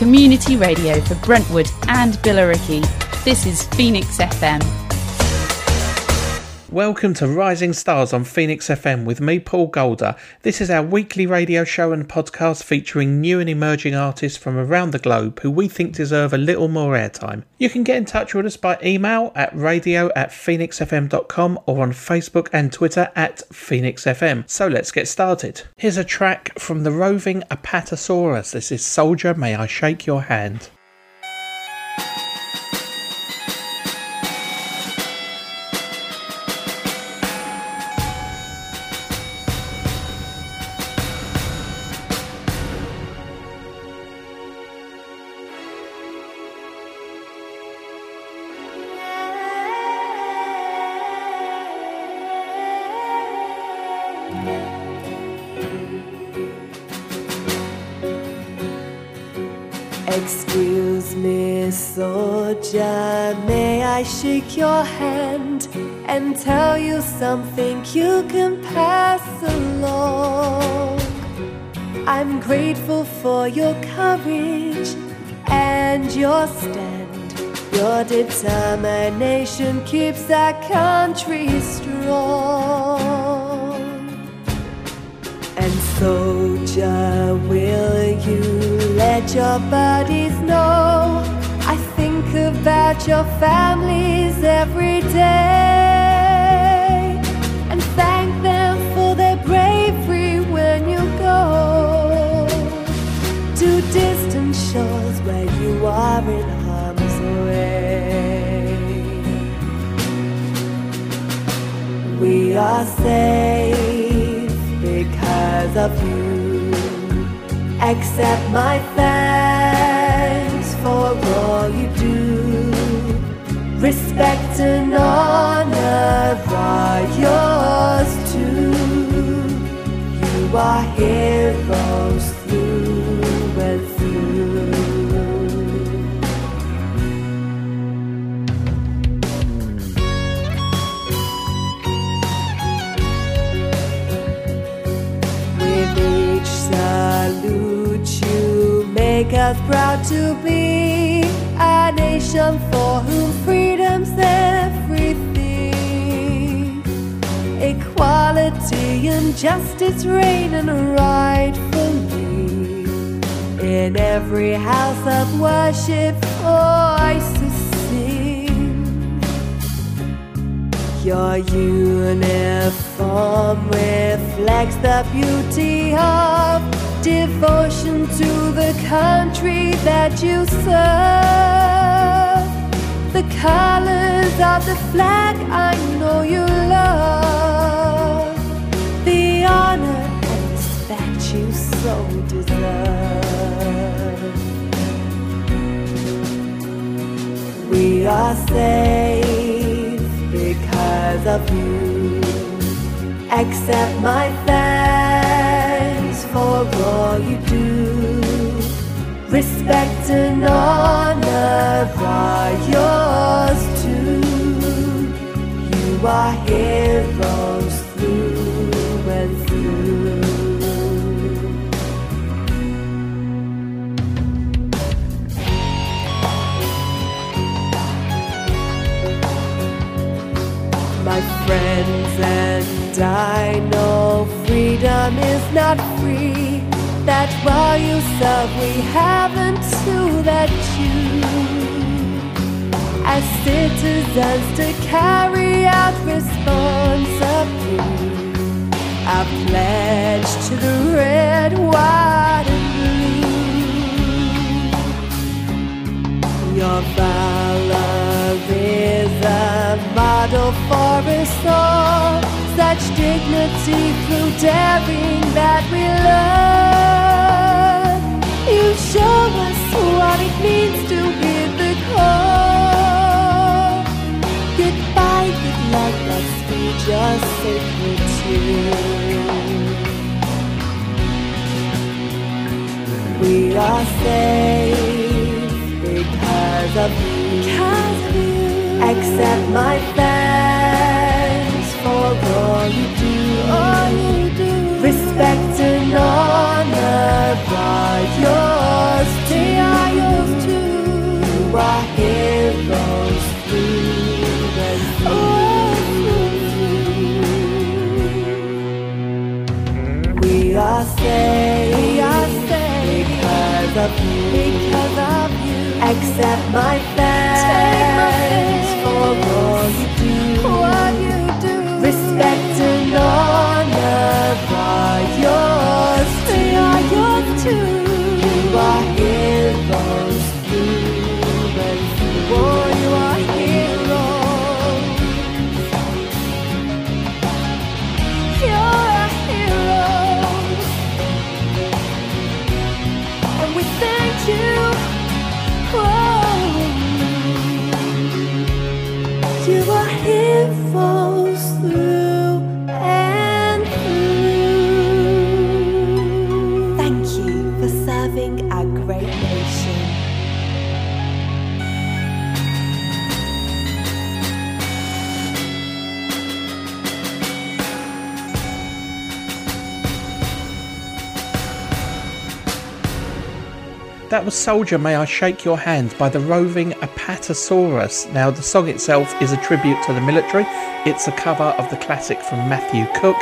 community radio for Brentwood and Billericay. This is Phoenix FM. Welcome to Rising Stars on Phoenix FM with me, Paul Golder. This is our weekly radio show and podcast featuring new and emerging artists from around the globe who we think deserve a little more airtime. You can get in touch with us by email at radio at phoenixfm.com or on Facebook and Twitter at phoenixfm. So let's get started. Here's a track from the roving Apatosaurus. This is Soldier, May I Shake Your Hand. Soldier, may I shake your hand and tell you something you can pass along? I'm grateful for your courage and your stand. Your determination keeps our country strong. And soldier, will you let your buddies know? About your families every day and thank them for their bravery when you go to distant shores where you are in harm's way. We are safe because of you. Accept my thanks for all you do. Respect and honor are yours too. You are heroes through and through. With each salute you make us proud to be a nation for whom Equality and justice reign and rightfully. In every house of worship, voices sing. Your uniform reflects the beauty of devotion to the country that you serve. The colors of the flag I know you love. So deserve. We are safe because of you. Accept my thanks for all you do. Respect and honor are yours too. You are heroes friends and I know freedom is not free. That while you serve, we haven't to that you. As citizens to carry out responsibly, I pledge to the red, white, and blue. Your model for us all. Such dignity through daring that we learn. You show us what it means to hear the call. Goodbye, good luck, let's be just sacred tune. We are safe because of you. Because of you. Accept my thanks for all you do, all you do. Respect and honor, by yours. They are yours too. You are heroes through and through. We are saved. We are saved because of you. Because of you. Accept my thanks for all. Respect That was Soldier May I Shake Your Hand by the roving Apatosaurus. Now, the song itself is a tribute to the military. It's a cover of the classic from Matthew Cook.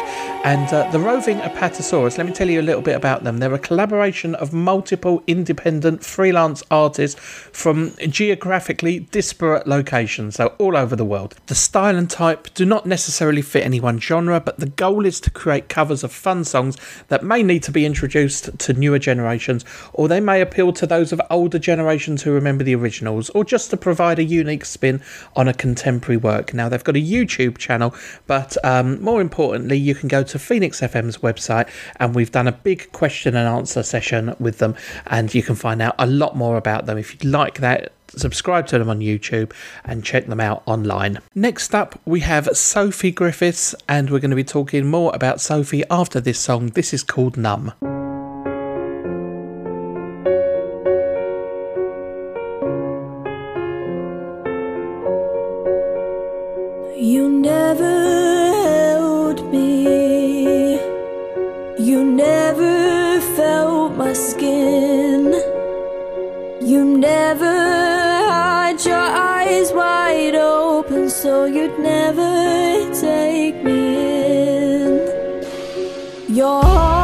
And uh, the roving Apatosaurus, let me tell you a little bit about them. They're a collaboration of multiple independent freelance artists from geographically disparate locations, so all over the world. The style and type do not necessarily fit any one genre, but the goal is to create covers of fun songs that may need to be introduced to newer generations, or they may appeal to those of older generations who remember the originals, or just to provide a unique spin on a contemporary work. Now, they've got a YouTube channel, but um, more importantly, you can go to Phoenix FM's website, and we've done a big question and answer session with them, and you can find out a lot more about them. If you'd like that, subscribe to them on YouTube and check them out online. Next up, we have Sophie Griffiths, and we're going to be talking more about Sophie after this song. This is called Numb. Never had your eyes wide open, so you'd never take me in. Your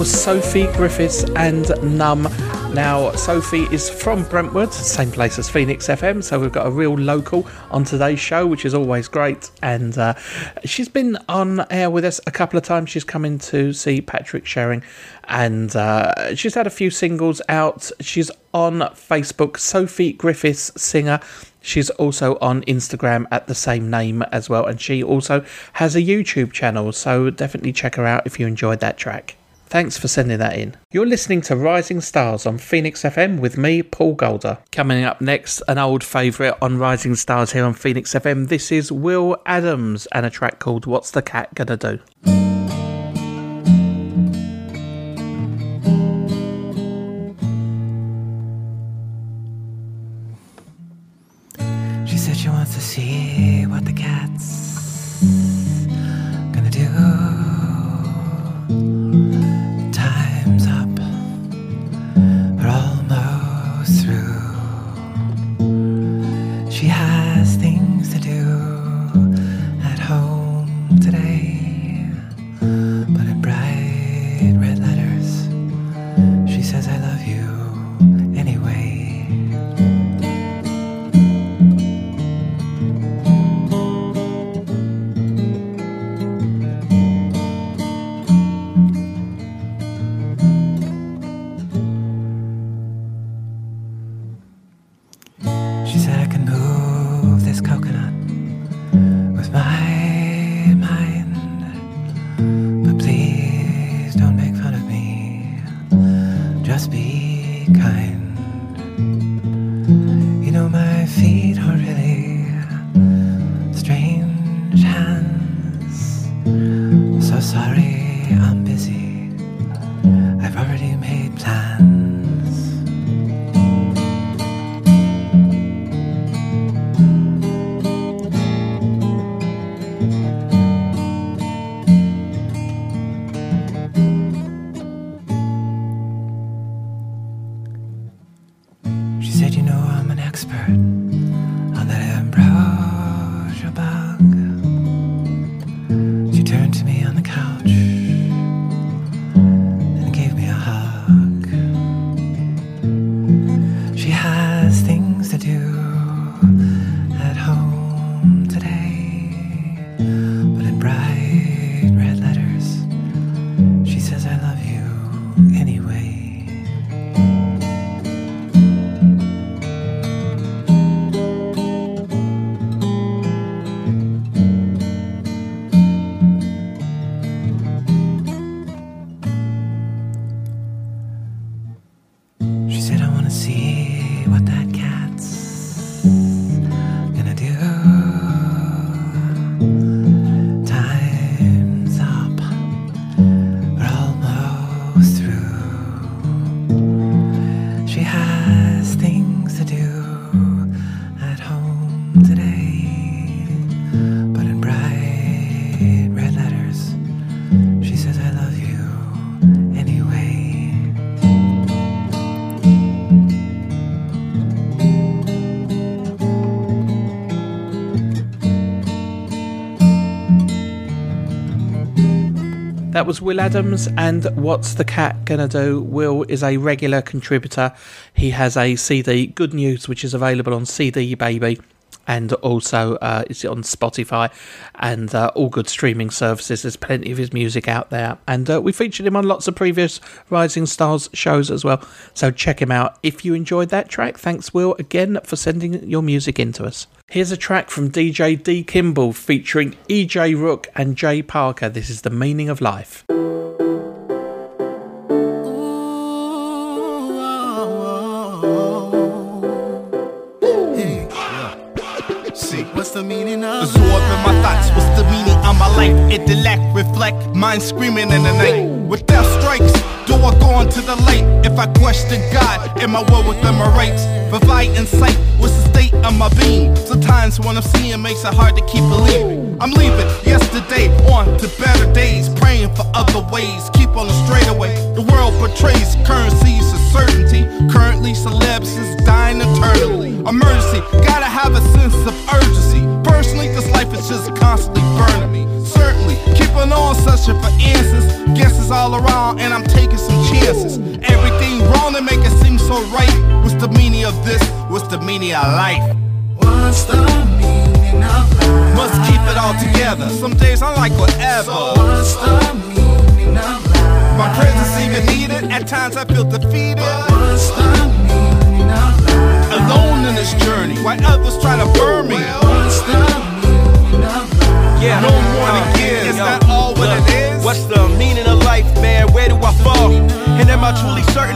was Sophie Griffiths and Numb. Now, Sophie is from Brentwood, same place as Phoenix FM, so we've got a real local on today's show, which is always great. And uh, she's been on air with us a couple of times. She's come in to see Patrick Sharing, and uh, she's had a few singles out. She's on Facebook, Sophie Griffiths Singer. She's also on Instagram at the same name as well, and she also has a YouTube channel, so definitely check her out if you enjoyed that track. Thanks for sending that in. You're listening to Rising Stars on Phoenix FM with me, Paul Golder. Coming up next, an old favourite on Rising Stars here on Phoenix FM. This is Will Adams and a track called What's the Cat Gonna Do? She said she wants to see what the cat's sorry, I'm busy. I've already made plans. She That was Will Adams and What's the Cat Gonna Do? Will is a regular contributor. He has a CD, Good News, which is available on CD Baby and also uh, it's on Spotify and uh, all good streaming services. There's plenty of his music out there. And uh, we featured him on lots of previous Rising Stars shows as well. So check him out if you enjoyed that track. Thanks, Will, again for sending your music in to us. Here's a track from DJ D. Kimble featuring EJ Rook and Jay Parker. This is The Meaning of Life. Mind screaming in the night. With death strikes, do I go into the light? If I question God, am I well within my rights? Provide insight, what's the state of my being? Sometimes what I'm seeing makes it hard to keep believing. I'm leaving yesterday on to better days, praying for other ways. Keep on the straightaway. The world portrays currencies of certainty. Currently, celebs is dying eternally. Emergency, gotta have a sense of urgency. Personally, this life is just constantly burning me. Certainly, keeping on searching for answers. Guesses all around, and I'm taking some chances. Everything wrong to make it seem so the meaning of this? What's the meaning of life? What's the meaning of life? Must keep it all together. Some days I like whatever. What's the meaning of life? My presence even needed. At times I feel defeated.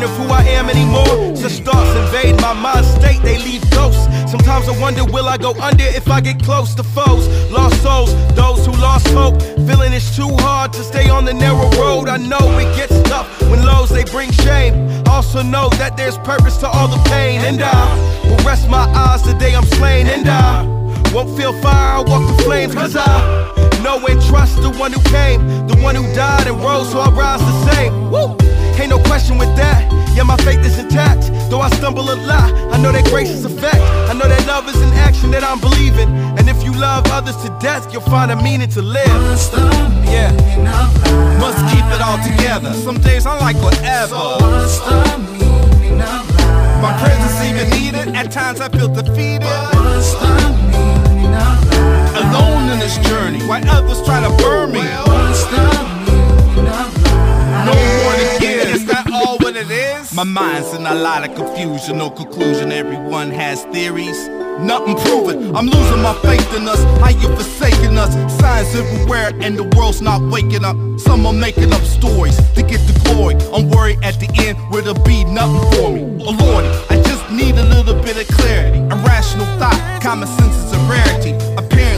Of who I am anymore? Such thoughts invade my mind state, they leave ghosts. Sometimes I wonder, will I go under if I get close to foes? Lost souls, those who lost hope. Feeling it's too hard to stay on the narrow road. I know it gets tough when lows they bring shame. Also know that there's purpose to all the pain. And I will rest my eyes the day I'm slain. And I won't feel fire, I walk the flames, cause I know and trust the one who came, the one who died and rose, so I rise the same. Woo! Ain't no question with that. Yeah, my faith is intact. Though I stumble a lot, I know that grace is a fact. I know that love is an action that I'm believing. And if you love others to death, you'll find a meaning to live. Yeah. Must keep it all together. Some days I like whatever. My presence even needed. At times I feel defeated. My mind's in a lot of confusion, no conclusion. Everyone has theories. Nothing proven. I'm losing my faith in us. How you forsaking us? Signs everywhere, and the world's not waking up. Some are making up stories to get the glory. I'm worried at the end where there'll be nothing for me. Oh Lordy, I just need a little bit of clarity. A rational thought, common sense is a rarity. Apparently,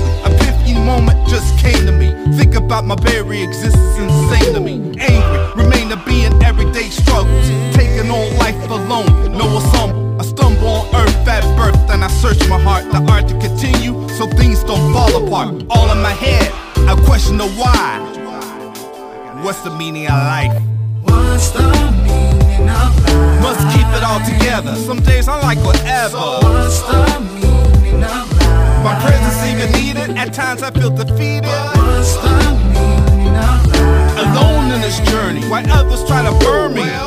moment just came to me. Think about my very existence, insane to me. Angry, remain to be in everyday struggles. Taking on life alone, no ensemble. I stumble on earth at birth, then I search my heart, the art to continue, so things don't fall apart. All in my head, I question the why. What's the meaning of life? What's the meaning of life? Must keep it all together. Some days I like whatever. What's the At times I feel defeated. What's the meaning of life? Alone in this journey, while others try to burn me.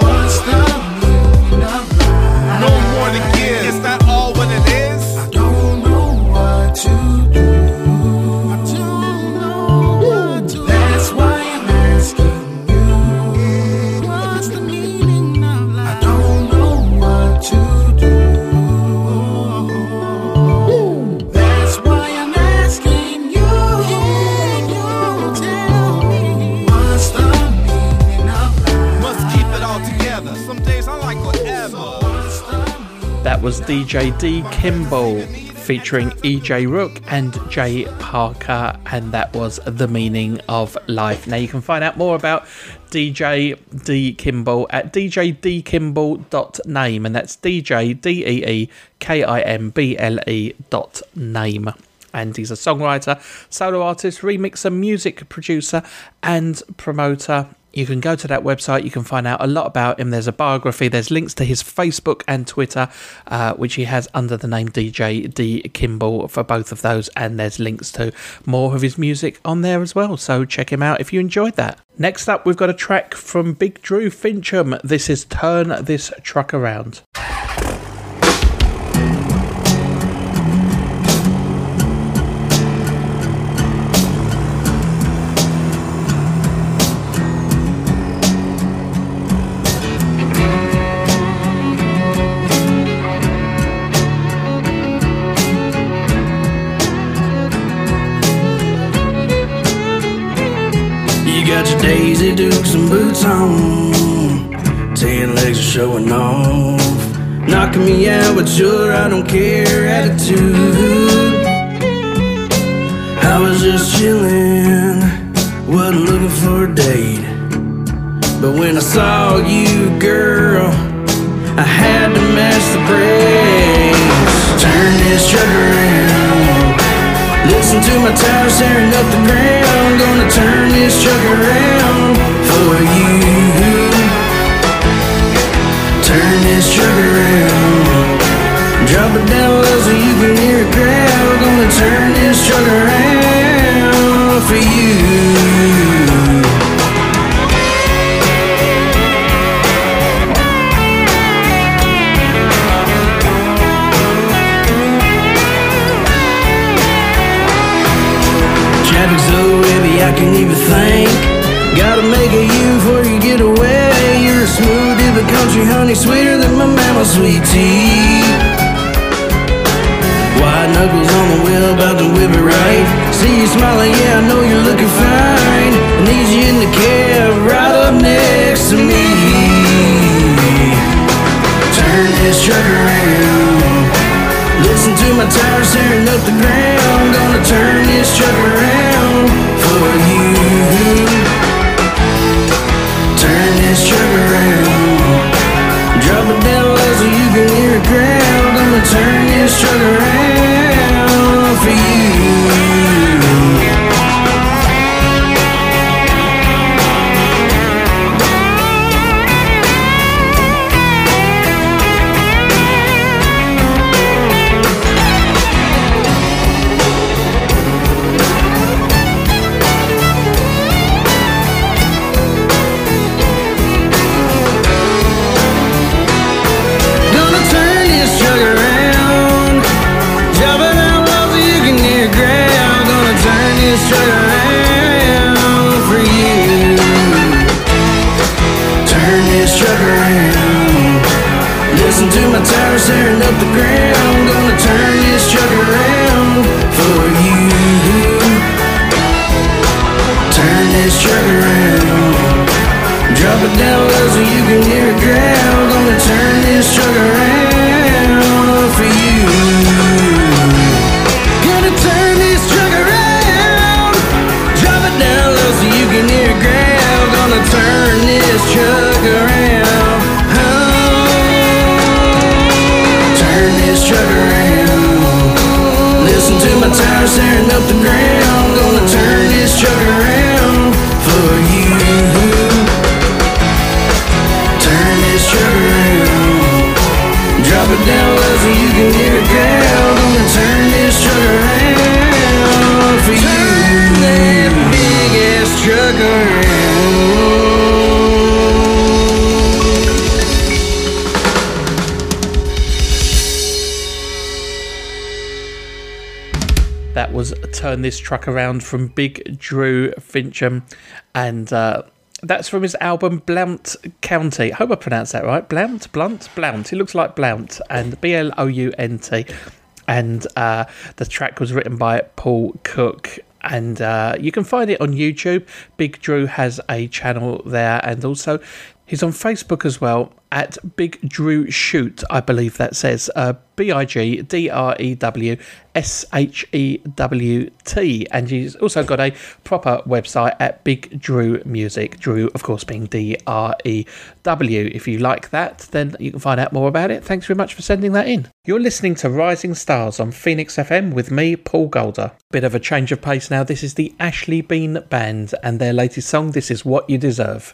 Was DJ D Kimble featuring EJ Rook and Jay Parker, and that was The Meaning of Life. Now, you can find out more about DJ D Kimble at djdkimball.name, and that's DJ D E E K I M B L E dot name. And he's a songwriter, solo artist, remixer, music producer, and promoter. You can go to that website. You can find out a lot about him. There's a biography. There's links to his Facebook and Twitter, uh, which he has under the name DJ D Kimble for both of those. And there's links to more of his music on there as well. So check him out if you enjoyed that. Next up, we've got a track from Big Drew Fincham. This is Turn This Truck Around. Your I don't care attitude. I was just chilling, wasn't looking for a date. But when I saw you, girl, I had to match the brakes. Turn this truck around. Listen to my tires tearing up the ground. Gonna turn this truck around for you. pal Gonna turn this truck around for you. Traffic's so heavy, I can't even think. Gotta make a you before you get away. You're a smooth, the country honey Sweeter than my mama's sweet tea. Knuckles on the wheel, about to whip it right. See you smiling, yeah, I know you're looking fine. I need you in the cab, right up next to me. Turn this truck around. Listen to my tires tearing up the ground. Gonna turn this truck around for you. Turn this truck around. Drop it down low so you can hear it ground. Gonna turn this truck around for This Truck Around from Big Drew Fincham. And uh, that's from his album Blount County. I hope I pronounced that right. Blount? Blunt? Blount. It looks like Blount. And B L O U N T. And uh, the track was written by Paul Cook. And uh, you can find it on YouTube. Big Drew has a channel there. And also, he's on Facebook as well at Big Drew Shewt, I believe that says. Uh, B I G D R E W S H E W T. And he's also got a proper website at Big Drew Music. Drew, of course, being D R E W. If you like that, then you can find out more about it. Thanks very much for sending that in. You're listening to Rising Stars on Phoenix FM with me, Paul Golder. Bit of a change of pace now. This is the Ashley Bean Band and their latest song, This Is What You Deserve.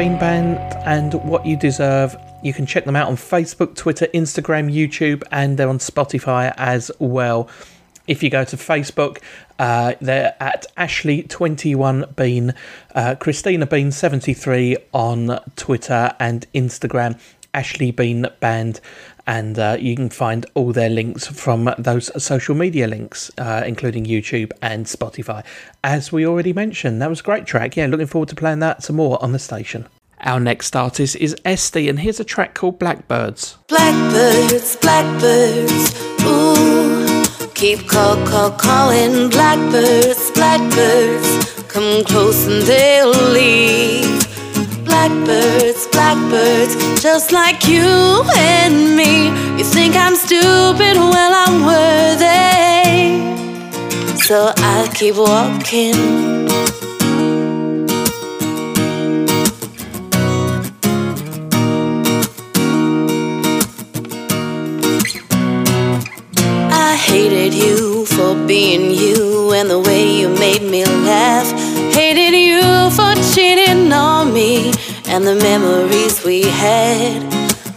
Bean Band and What You Deserve. You can check them out on Facebook, Twitter, Instagram, YouTube, and they're on Spotify as well. If you go to Facebook, uh, they're at Ashley21Bean, uh, Christina Bean73 on Twitter and Instagram, Ashley Bean Band, and uh, you can find all their links from those social media links, uh, including YouTube and Spotify. As we already mentioned, that was a great track. Yeah, looking forward to playing that some more on the station. Our next artist is Esty, and here's a track called Blackbirds. Blackbirds, blackbirds, ooh. Keep call, call, calling. Blackbirds, blackbirds, come close and they'll leave. Blackbirds, blackbirds, just like you and me. You think I'm stupid? Well, I'm worthy. So I'll keep walking. I hated you for being you and the way you made me laugh. And the memories we had.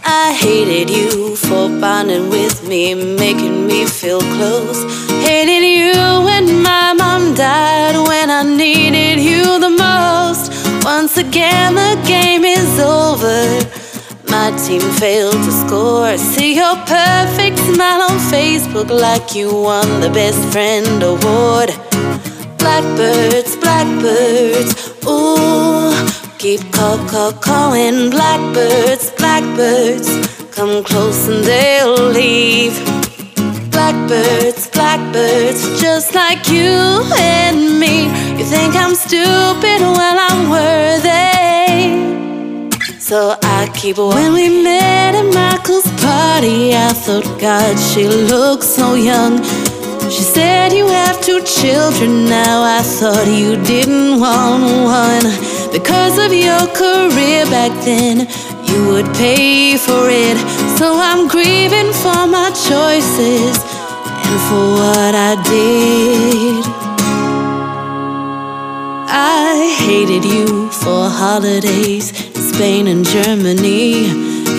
I hated you for bonding with me, making me feel close. Hated you when my mom died when I needed you the most. Once again, the game is over. My team failed to score. See your perfect smile on Facebook like you won the best friend award. Blackbirds, blackbirds, ooh. Keep call, call, calling. Blackbirds, blackbirds, come close and they'll leave. Blackbirds, blackbirds, just like you and me. You think I'm stupid? Well, I'm worthy. So I keep When we met at Michael's party, I thought, God, she looks so young. She said you have two children now. I thought you didn't want one. Because of your career back then, you would pay for it. So I'm grieving for my choices and for what I did. I hated you for holidays in Spain and Germany.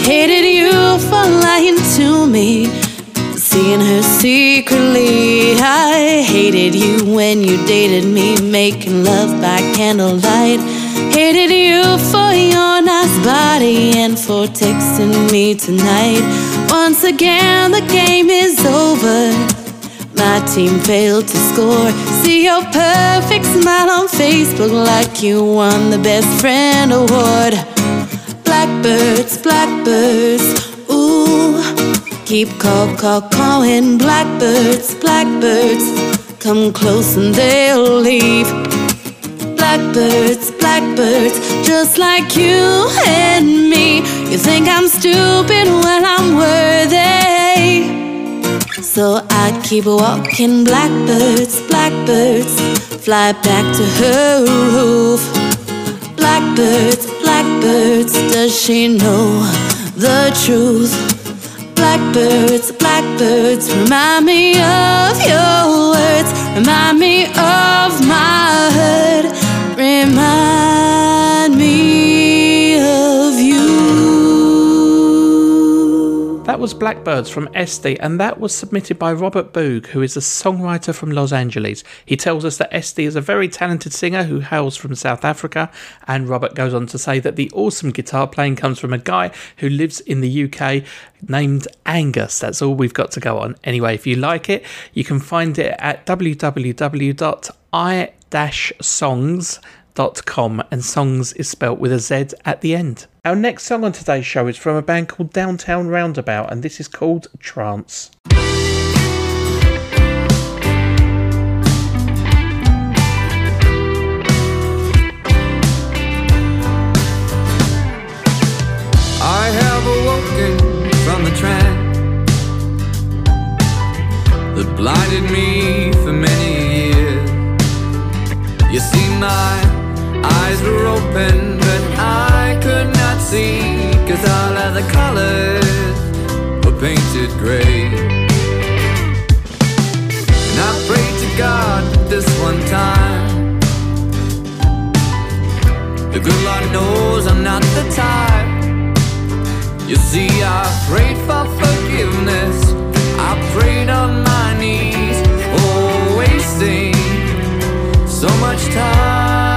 Hated you for lying to me, seeing her secretly. I hated you when you dated me, making love by candlelight. Hated you for your nice body and for texting me tonight. Once again, the game is over. My team failed to score. See your perfect smile on Facebook like you won the best friend award. Blackbirds, blackbirds, ooh. Keep call, call, calling. Blackbirds, blackbirds, come close and they'll leave. Blackbirds, blackbirds, just like you and me. You think I'm stupid? when I'm worthy. So I keep walking, blackbirds, blackbirds, fly back to her roof. Blackbirds, blackbirds, does she know the truth? Blackbirds, blackbirds, remind me of your words, remind me of That was Blackbirds from Esty, and that was submitted by Robert Boog, who is a songwriter from Los Angeles. He tells us that Esty is a very talented singer who hails from South Africa, and Robert goes on to say that the awesome guitar playing comes from a guy who lives in the UK named Angus. That's all we've got to go on. Anyway, if you like it, you can find it at www.i-songz.com and songs is spelt with a Z at the end. Our next song on today's show is from a band called Downtown Roundabout and this is called Trance. I have awoken from the trance that blinded me for many years. You see, my eyes were open, but I could not see, cause all of the colors were painted gray. And I prayed to God this one time. The good Lord knows I'm not the type. You see, I prayed for forgiveness. I prayed on my knees. Oh, wasting so much time.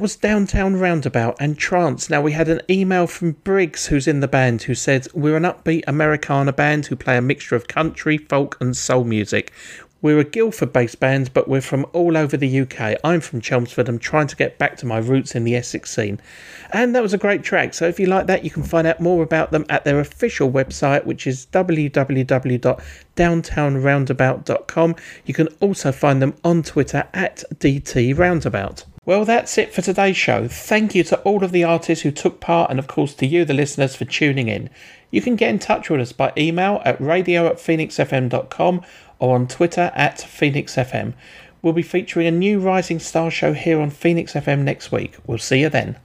That was Downtown Roundabout and Trance. Now, we had an email from Briggs, who's in the band, who said, We're an upbeat Americana band who play a mixture of country, folk, and soul music. We're a Guildford based band, but we're from all over the UK. I'm from Chelmsford. I'm trying to get back to my roots in the Essex scene. And that was a great track. So if you like that, you can find out more about them at their official website, which is www.downtownroundabout.com. You can also find them on Twitter at DT Roundabout. Well, that's it for today's show. Thank you to all of the artists who took part, and of course to you, the listeners, for tuning in. You can get in touch with us by email at radio at phoenixfm.com or on Twitter at phoenixfm. We'll be featuring a new Rising Star show here on Phoenix FM next week. We'll see you then.